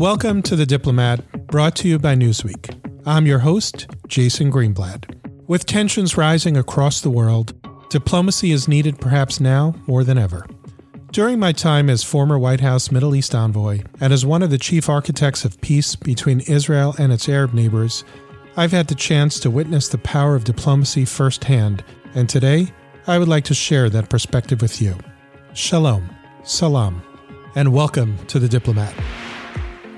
Welcome to The Diplomat, brought to you by Newsweek. I'm your host, Jason Greenblatt. With tensions rising across the world, diplomacy is needed perhaps now more than ever. During my time as former White House Middle East envoy and as one of the chief architects of peace between Israel and its Arab neighbors, I've had the chance to witness the power of diplomacy firsthand, and today I would like to share that perspective with you. Shalom, salam, and welcome to The Diplomat.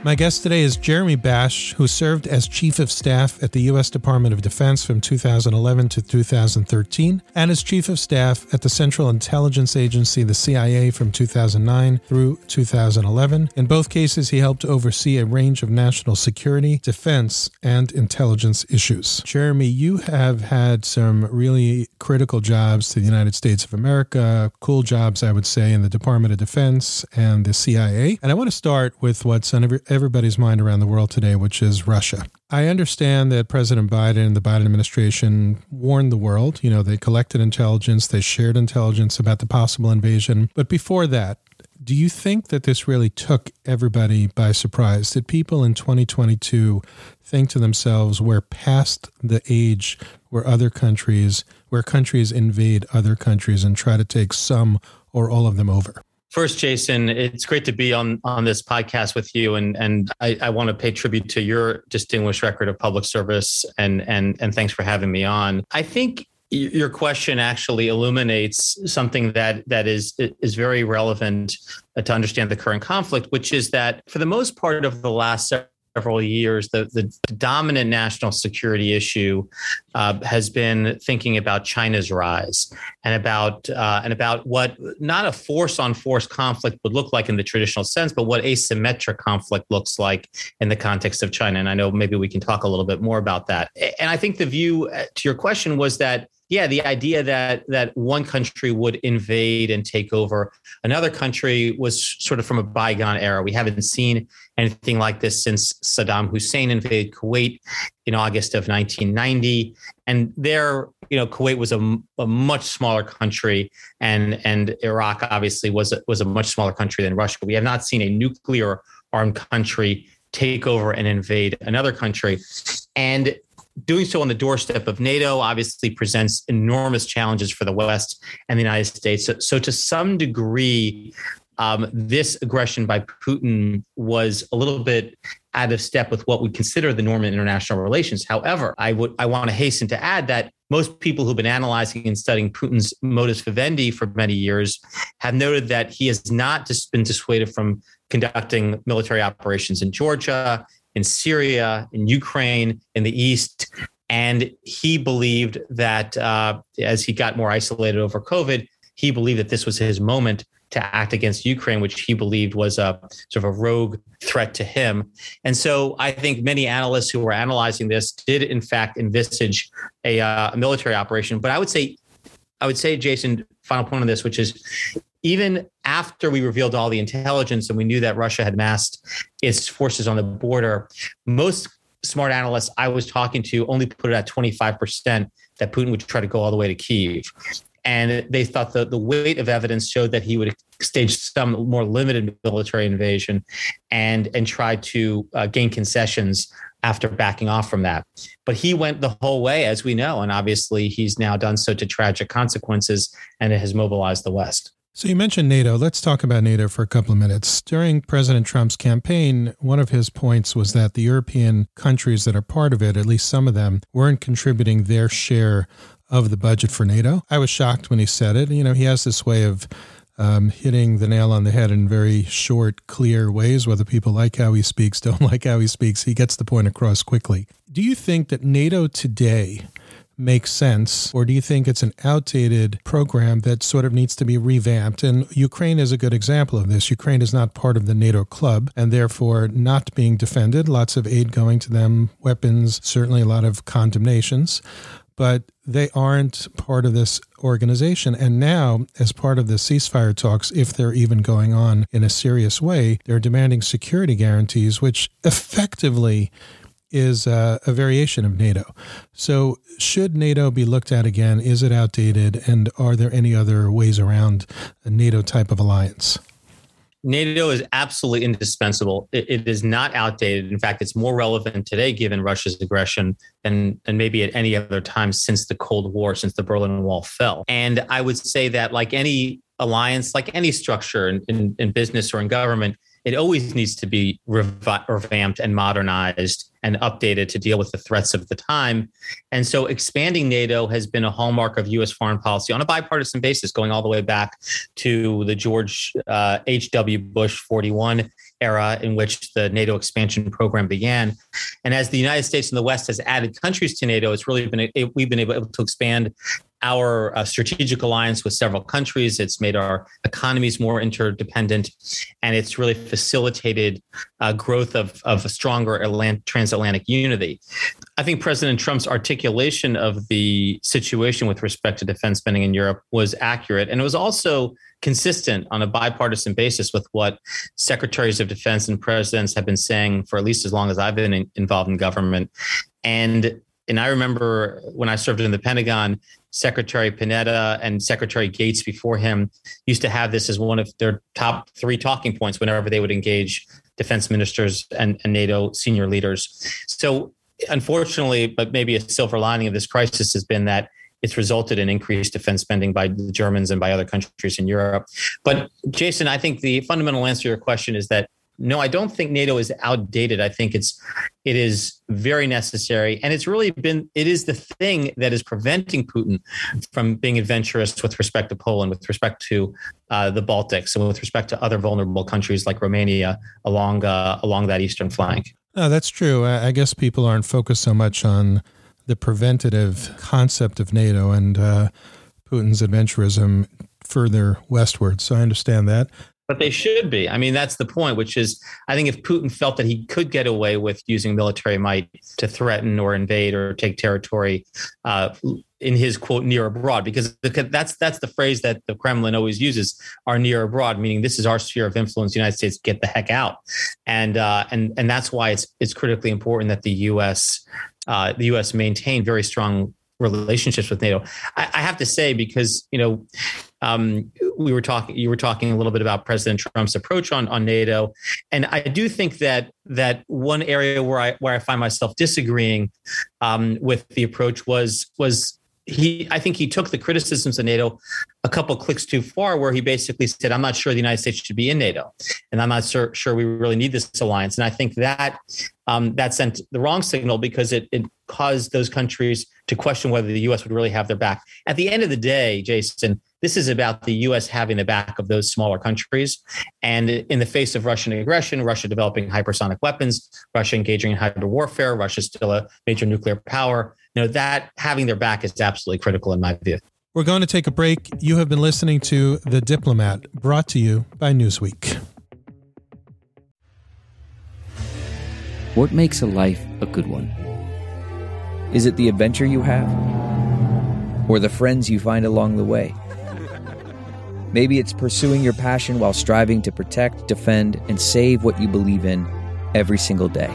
My guest today is Jeremy Bash, who served as Chief of Staff at the U.S. Department of Defense from 2011 to 2013 and as Chief of Staff at the Central Intelligence Agency, the CIA, from 2009 through 2011. In both cases, he helped oversee a range of national security, defense, and intelligence issues. Jeremy, you have had some really critical jobs to the United States of America, cool jobs, I would say, in the Department of Defense and the CIA. And I want to start with what's on every everybody's mind around the world today, which is Russia. I understand that President Biden and the Biden administration warned the world. You know, they collected intelligence, they shared intelligence about the possible invasion. But before that, do you think that this really took everybody by surprise? Did people in 2022 think to themselves, we're past the age where other countries, where countries invade other countries and try to take some or all of them over? First, Jason, it's great to be on on this podcast with you, and and I, I, want to pay tribute to your distinguished record of public service, and and and thanks for having me on. I think your question actually illuminates something that that is is very relevant to understand the current conflict, which is that for the most part of the last several years, the, the dominant national security issue uh, has been thinking about China's rise and about uh, and about what not a force on force conflict would look like in the traditional sense, but what asymmetric conflict looks like in the context of China. And I know maybe we can talk a little bit more about that. And I think the view uh, to your question was that yeah, the idea that that one country would invade and take over another country was sort of from a bygone era. We haven't seen anything like this since Saddam Hussein invaded Kuwait in August of 1990. And there, you know, Kuwait was a, a much smaller country, and and Iraq obviously was a, was a much smaller country than Russia. We have not seen a nuclear armed country take over and invade another country. And doing so on the doorstep of NATO obviously presents enormous challenges for the West and the United States. So, so to some degree, um, this aggression by Putin was a little bit out of step with what we consider the norm in international relations. However, I would I want to hasten to add that most people who've been analyzing and studying Putin's modus vivendi for many years have noted that he has not just been dissuaded from conducting military operations in Georgia, in Syria, in Ukraine, in the East. And he believed that uh, as he got more isolated over COVID, he believed that this was his moment to act against Ukraine, which he believed was a sort of a rogue threat to him. And so I think many analysts who were analyzing this did in fact envisage a, uh, a military operation. But I would say, I would say, Jason, final point on this, which is even after we revealed all the intelligence and we knew that Russia had massed its forces on the border, most smart analysts I was talking to only put it at 25% that Putin would try to go all the way to Kiev and they thought that the weight of evidence showed that he would stage some more limited military invasion and and try to uh, gain concessions after backing off from that. But he went the whole way as we know and obviously he's now done so to tragic consequences and it has mobilized the west so you mentioned NATO. Let's talk about NATO for a couple of minutes. During President Trump's campaign, one of his points was that the European countries that are part of it, at least some of them, weren't contributing their share of the budget for NATO. I was shocked when he said it. You know, he has this way of um, hitting the nail on the head in very short, clear ways. Whether people like how he speaks, don't like how he speaks, he gets the point across quickly. Do you think that NATO today makes sense? Or do you think it's an outdated program that sort of needs to be revamped? And Ukraine is a good example of this. Ukraine is not part of the NATO club and therefore not being defended. Lots of aid going to them, weapons, certainly a lot of condemnations but they aren't part of this organization. And now, as part of the ceasefire talks, if they're even going on in a serious way, they're demanding security guarantees, which effectively is a, a, variation of NATO. So, should NATO be looked at again? Is it outdated? And are there any other ways around a NATO type of alliance? NATO is absolutely indispensable. It, it is not outdated. In fact, it's more relevant today given Russia's aggression than, than maybe at any other time since the Cold War, since the Berlin Wall fell. And I would say that, like any alliance, like any structure in, in, in business or in government, it always needs to be revamped and modernized and updated to deal with the threats of the time. And so expanding NATO has been a hallmark of US foreign policy on a bipartisan basis, going all the way back to the George uh, H.W. Bush 41 era in which the NATO expansion program began. And as the United States and the West has added countries to NATO, it's really been, we've been able to expand our uh, strategic alliance with several countries. It's made our economies more interdependent, and it's really facilitated uh, growth of, of a stronger Atlant- transatlantic unity. I think President Trump's articulation of the situation with respect to defense spending in Europe was accurate, and it was also consistent on a bipartisan basis with what secretaries of defense and presidents have been saying for at least as long as I've been in, involved in government. And and I remember when I served in the Pentagon, Secretary Panetta and Secretary Gates before him used to have this as one of their top three talking points whenever they would engage defense ministers and, and NATO senior leaders. So, unfortunately, but maybe a silver lining of this crisis has been that it's resulted in increased defense spending by the Germans and by other countries in Europe. But Jason, I think the fundamental answer to your question is that no, I don't think NATO is outdated. I think it's it is very necessary, and it's really been it is the thing that is preventing Putin from being adventurous with respect to Poland, with respect to uh, the Baltics, and with respect to other vulnerable countries like Romania along uh, along that eastern flank. No, that's true. I guess people aren't focused so much on the preventative concept of NATO and uh, Putin's adventurism further westward. So I understand that. But they should be. I mean, that's the point, which is I think if Putin felt that he could get away with using military might to threaten or invade or take territory uh, in his quote near abroad, because that's that's the phrase that the Kremlin always uses, "our near abroad," meaning this is our sphere of influence. The United States get the heck out, and uh, and and that's why it's it's critically important that the U.S. Uh, the U.S. maintain very strong relationships with NATO. I, I have to say because you know um, we were talking you were talking a little bit about President Trump's approach on on NATO, and I do think that that one area where I where I find myself disagreeing um, with the approach was was he I think he took the criticisms of NATO a couple clicks too far, where he basically said, "I'm not sure the United States should be in NATO, and I'm not sure, sure we really need this alliance." And I think that um, that sent the wrong signal because it, it caused those countries to question whether the U.S. would really have their back. At the end of the day, Jason, this is about the U.S. having the back of those smaller countries. And in the face of Russian aggression, Russia developing hypersonic weapons, Russia engaging in hybrid warfare, Russia still a major nuclear power. You know that having their back is absolutely critical in my view. We're going to take a break. You have been listening to The Diplomat, brought to you by Newsweek. What makes a life a good one? Is it the adventure you have? Or the friends you find along the way? Maybe it's pursuing your passion while striving to protect, defend, and save what you believe in every single day.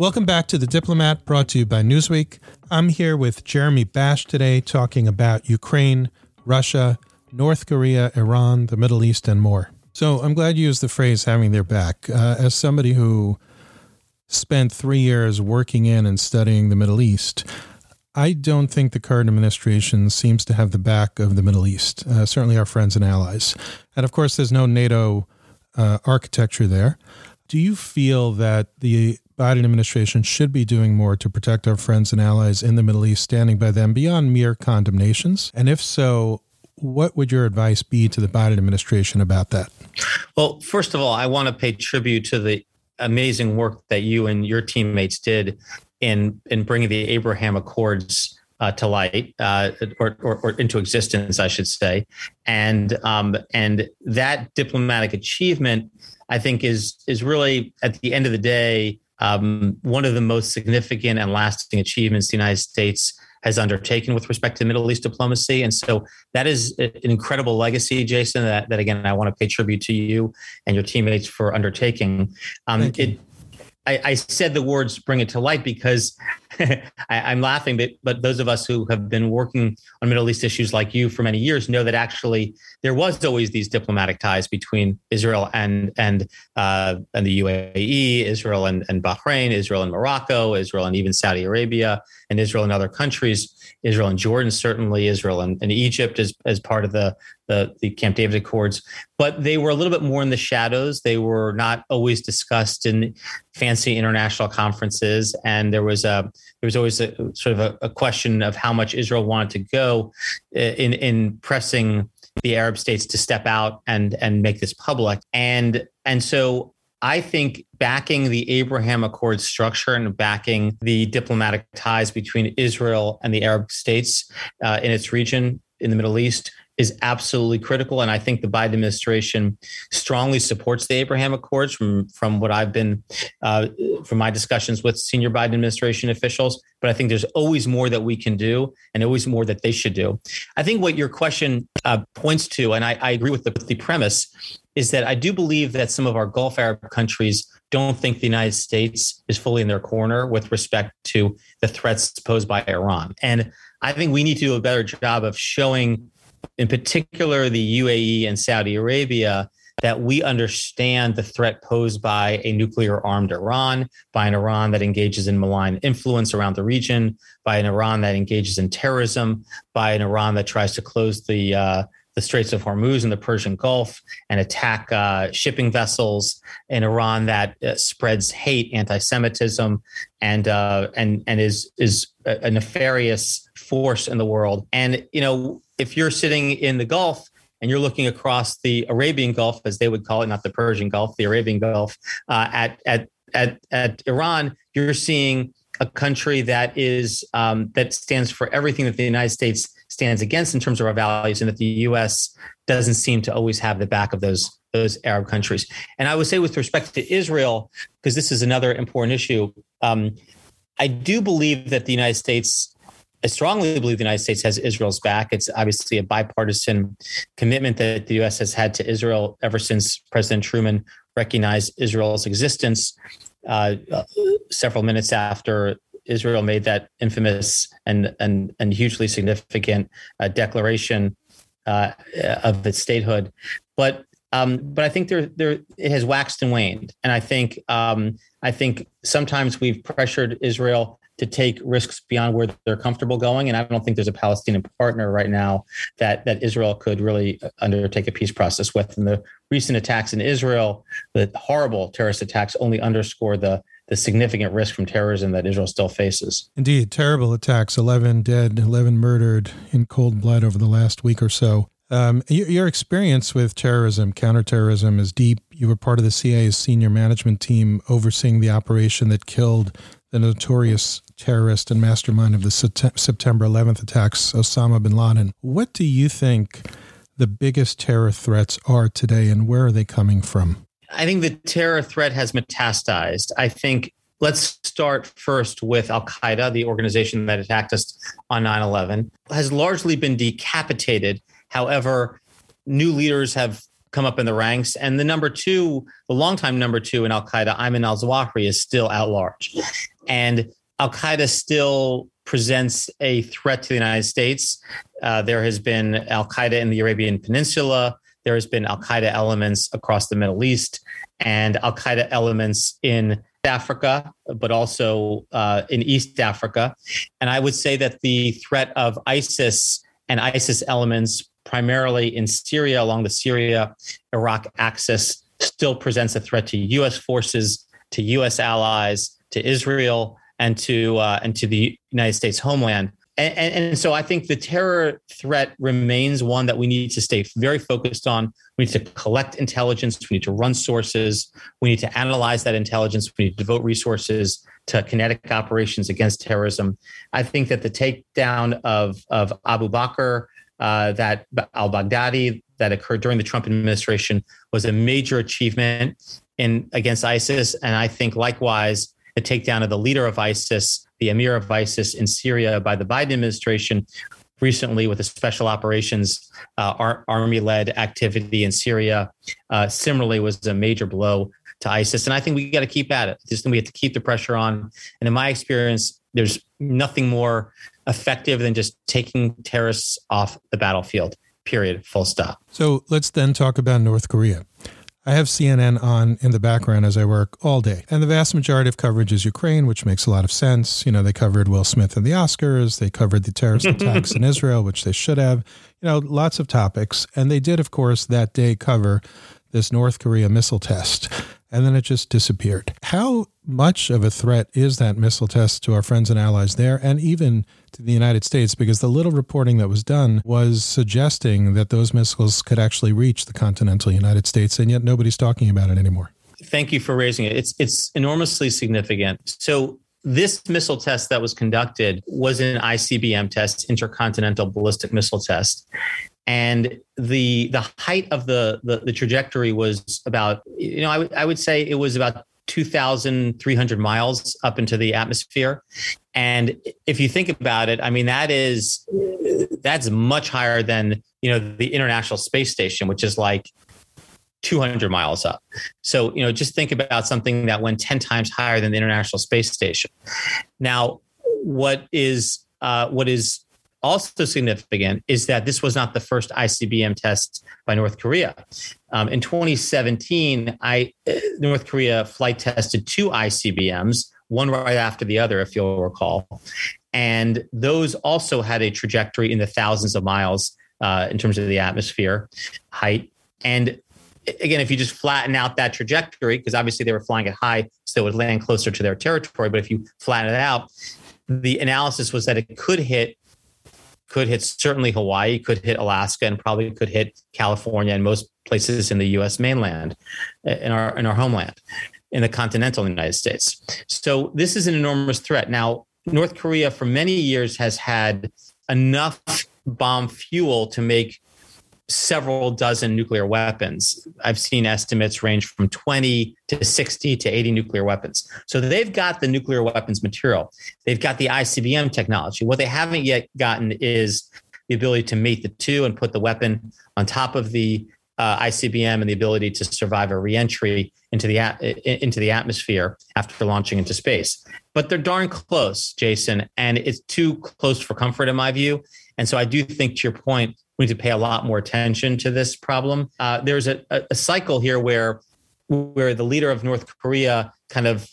Welcome back to The Diplomat, brought to you by Newsweek. I'm here with Jeremy Bash today talking about Ukraine, Russia, North Korea, Iran, the Middle East, and more. So I'm glad you used the phrase having their back. Uh, as somebody who spent three years working in and studying the Middle East, I don't think the current administration seems to have the back of the Middle East, uh, certainly our friends and allies. And of course, there's no NATO uh, architecture there. Do you feel that the Biden administration should be doing more to protect our friends and allies in the Middle East, standing by them beyond mere condemnations? And if so, what would your advice be to the Biden administration about that? Well, first of all, I want to pay tribute to the amazing work that you and your teammates did in in bringing the Abraham Accords uh, to light uh, or, or, or, into existence, I should say, and um, and that diplomatic achievement, I think, is is really at the end of the day um, one of the most significant and lasting achievements the United States has undertaken with respect to Middle East diplomacy. And so that is an incredible legacy, Jason, that, that again, I want to pay tribute to you and your teammates for undertaking. Um, it, I, I, said the words bring it to light because I, am laughing, but, but those of us who have been working on Middle East issues like you for many years know that actually there was always these diplomatic ties between Israel and and uh, and the UAE, Israel and, and Bahrain, Israel and Morocco, Israel and even Saudi Arabia, and Israel and other countries. Israel and Jordan, certainly Israel and, and Egypt as, as part of the, the, the Camp David Accords, but they were a little bit more in the shadows. They were not always discussed in fancy international conferences, and there was a there was always a sort of a, a question of how much Israel wanted to go in in pressing the Arab states to step out and and make this public, and and so I think backing the Abraham Accord structure and backing the diplomatic ties between Israel and the Arab states uh, in its region in the Middle East is absolutely critical. And I think the Biden administration strongly supports the Abraham Accords from, from what I've been, uh, from my discussions with senior Biden administration officials. But I think there's always more that we can do and always more that they should do. I think what your question uh, points to, and I, I agree with the, the premise, is that I do believe that some of our Gulf Arab countries don't think the United States is fully in their corner with respect to the threats posed by Iran. And I think we need to do a better job of showing in particular the UAE and Saudi Arabia, that we understand the threat posed by a nuclear armed Iran, by an Iran that engages in malign influence around the region, by an Iran that engages in terrorism, by an Iran that tries to close the uh, the Straits of Hormuz and the Persian Gulf and attack uh, shipping vessels in Iran that uh, spreads hate, anti-Semitism, and uh, and and is is a nefarious force in the world. And you know, if you're sitting in the Gulf and you're looking across the Arabian Gulf, as they would call it, not the Persian Gulf, the Arabian Gulf, uh, at, at at at Iran, you're seeing a country that is um, that stands for everything that the United States stands against in terms of our values, and that the U.S. doesn't seem to always have the back of those those Arab countries. And I would say, with respect to Israel, because this is another important issue, um, I do believe that the United States I strongly believe the United States has Israel's back. It's obviously a bipartisan commitment that the U.S. has had to Israel ever since President Truman recognized Israel's existence. Uh, several minutes after Israel made that infamous and and, and hugely significant uh, declaration uh, of its statehood, but um, but I think there there it has waxed and waned, and I think um, I think sometimes we've pressured Israel to take risks beyond where they're comfortable going. And I don't think there's a Palestinian partner right now that that Israel could really undertake a peace process with. And the recent attacks in Israel, the horrible terrorist attacks, only underscore the the significant risk from terrorism that Israel still faces. Indeed, terrible attacks 11 dead, 11 murdered in cold blood over the last week or so. Um, your experience with terrorism, counterterrorism, is deep. You were part of the CIA's senior management team overseeing the operation that killed the notorious terrorist and mastermind of the September 11th attacks, Osama bin Laden. What do you think the biggest terror threats are today, and where are they coming from? I think the terror threat has metastasized. I think let's start first with Al Qaeda, the organization that attacked us on 9 11, has largely been decapitated. However, new leaders have come up in the ranks. And the number two, the longtime number two in Al Qaeda, Ayman al Zawahiri, is still at large. And Al Qaeda still presents a threat to the United States. Uh, there has been Al Qaeda in the Arabian Peninsula. There has been Al Qaeda elements across the Middle East and Al Qaeda elements in Africa, but also uh, in East Africa. And I would say that the threat of ISIS and ISIS elements, primarily in Syria, along the Syria Iraq axis, still presents a threat to U.S. forces, to U.S. allies, to Israel, and to uh, and to the United States homeland. And, and, and, so I think the terror threat remains one that we need to stay very focused on. We need to collect intelligence. We need to run sources. We need to analyze that intelligence. We need to devote resources to kinetic operations against terrorism. I think that the takedown of, of Abu Bakr, uh, that al Baghdadi, that occurred during the Trump administration was a major achievement in against ISIS. And I think likewise, the takedown of the leader of ISIS, the emir of ISIS in Syria by the Biden administration recently with a special operations uh, ar- army led activity in Syria. Uh, similarly, was a major blow to ISIS. And I think we got to keep at it. Just we have to keep the pressure on. And in my experience, there's nothing more effective than just taking terrorists off the battlefield. Period. Full stop. So let's then talk about North Korea. I have CNN on in the background as I work all day. And the vast majority of coverage is Ukraine, which makes a lot of sense. You know, they covered Will Smith and the Oscars, they covered the terrorist attacks in Israel, which they should have. You know, lots of topics. And they did, of course, that day cover this North Korea missile test and then it just disappeared. How much of a threat is that missile test to our friends and allies there and even to the United States? Because the little reporting that was done was suggesting that those missiles could actually reach the continental United States, and yet nobody's talking about it anymore. Thank you for raising it. It's it's enormously significant. So this missile test that was conducted was an ICBM test, intercontinental ballistic missile test and the the height of the, the the, trajectory was about you know I, w- I would say it was about 2300 miles up into the atmosphere. And if you think about it i mean that is that's much higher than you know the international space station which is like 200 miles up. So you know just think about something that went 10 times higher than the international space station. Now what is uh, what is also significant is that this was not the first ICBM test by North Korea. Um, in 2017, I, North Korea flight tested two ICBMs, one right after the other, if you'll recall. And those also had a trajectory in the thousands of miles uh, in terms of the atmosphere height. And again, if you just flatten out that trajectory, because obviously they were flying it high, so it would land closer to their territory. But if you flatten it out, the analysis was that it could hit could hit certainly Hawaii, could hit Alaska, and probably could hit California and most places in the U.S. mainland, uh, in our in our homeland, in the continental United States. So this is an enormous threat. Now, North Korea for many years has had enough bomb fuel to make several dozen nuclear weapons. I've seen estimates range from 20 to 60 to 80 nuclear weapons. So they've got the nuclear weapons material. They've got the ICBM technology. What they haven't yet gotten is the ability to mate the two and put the weapon on top of the uh, ICBM and the ability to survive a reentry into the into the atmosphere after launching into space. But they're darn close, Jason, and it's too close for comfort in my view. And so I do think, to your point, we need to pay a lot more attention to this problem. Uh, there's a, a cycle here where where the leader of North Korea kind of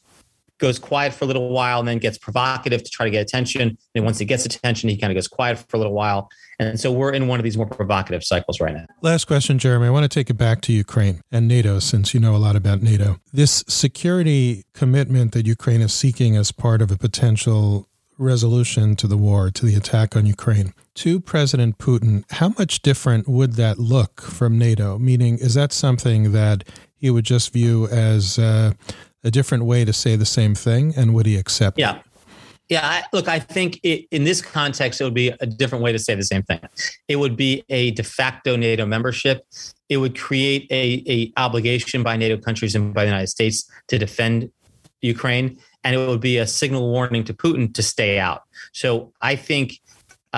goes quiet for a little while and then gets provocative to try to get attention. And once he gets attention, he kind of goes quiet for a little while. And so we're in one of these more provocative cycles right now. Last question, Jeremy. I want to take it back to Ukraine and NATO, since you know a lot about NATO. This security commitment that Ukraine is seeking as part of a potential resolution to the war, to the attack on Ukraine. To President Putin, how much different would that look from NATO? Meaning, is that something that he would just view as uh, a different way to say the same thing, and would he accept? Yeah. Yeah, I, look, I think it, in this context, it would be a different way to say the same thing. It would be a de facto NATO membership. It would create a, a obligation by NATO countries and by the United States to defend Ukraine, and it would be a signal warning to Putin to stay out. So I think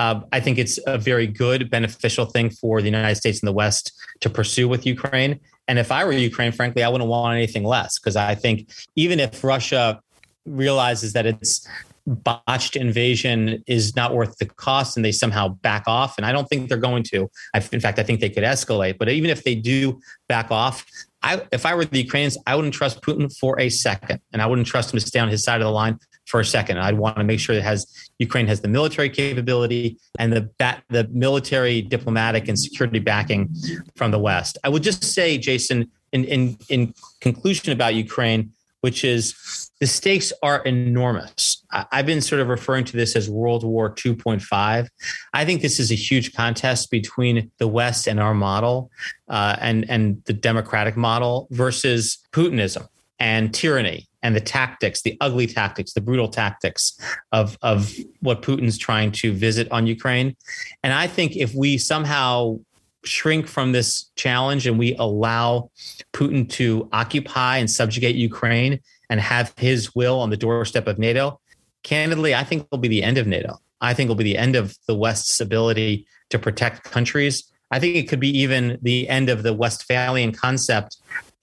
uh, I think it's a very good, beneficial thing for the United States and the West to pursue with Ukraine. And if I were Ukraine, frankly, I wouldn't want anything less because I think even if Russia realizes that its botched invasion is not worth the cost and they somehow back off, and I don't think they're going to. I, in fact, I think they could escalate. But even if they do back off, I, if I were the Ukrainians, I wouldn't trust Putin for a second, and I wouldn't trust him to stay on his side of the line for a second. I'd want to make sure that has Ukraine has the military capability and the the military, diplomatic, and security backing from the West. I would just say, Jason, in in in conclusion about Ukraine, which is the stakes are enormous. I've been sort of referring to this as World War 2.5. I think this is a huge contest between the West and our model, uh, and and the democratic model versus Putinism and tyranny and the tactics, the ugly tactics, the brutal tactics of, of what Putin's trying to visit on Ukraine. And I think if we somehow shrink from this challenge and we allow Putin to occupy and subjugate Ukraine and have his will on the doorstep of NATO, candidly, I think it will be the end of NATO. I think it will be the end of the West's ability to protect countries. I think it could be even the end of the Westphalian concept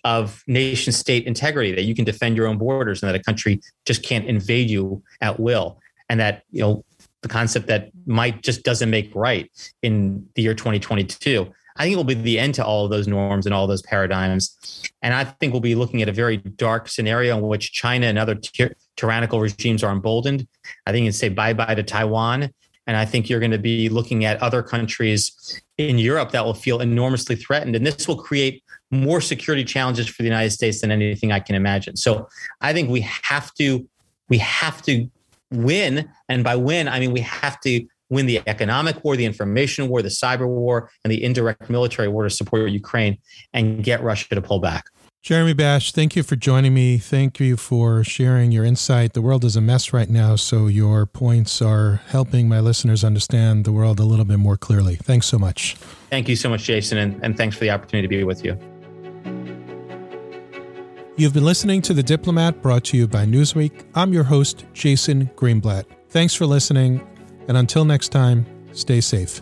of nation state integrity that you can defend your own borders and that a country just can't invade you at will. And that you know the concept that might just doesn't make right in the year 2022 i think it will be the end to all of those norms and all those paradigms. And i think we'll be looking at a very dark scenario in which china and other ty- tyrannical regimes are emboldened. I think you can say bye-bye to taiwan. And I think you're going to be looking at other countries in Europe that will feel enormously threatened. And this will create more security challenges for the United States than anything I can imagine. So I think we have to we have to win, and by win I mean we have to win the economic war, the information war, the cyber war, and the indirect military war to support Ukraine and get Russia to pull back. Jeremy Bash, thank you for joining me. Thank you for sharing your insight. The world is a mess right now, so your points are helping my listeners understand the world a little bit more clearly. Thanks so much. Thank you so much, Jason, and, and thanks for the opportunity to be with you. You've been listening to The Diplomat brought to you by Newsweek. I'm your host, Jason Greenblatt. Thanks for listening, and until next time, stay safe.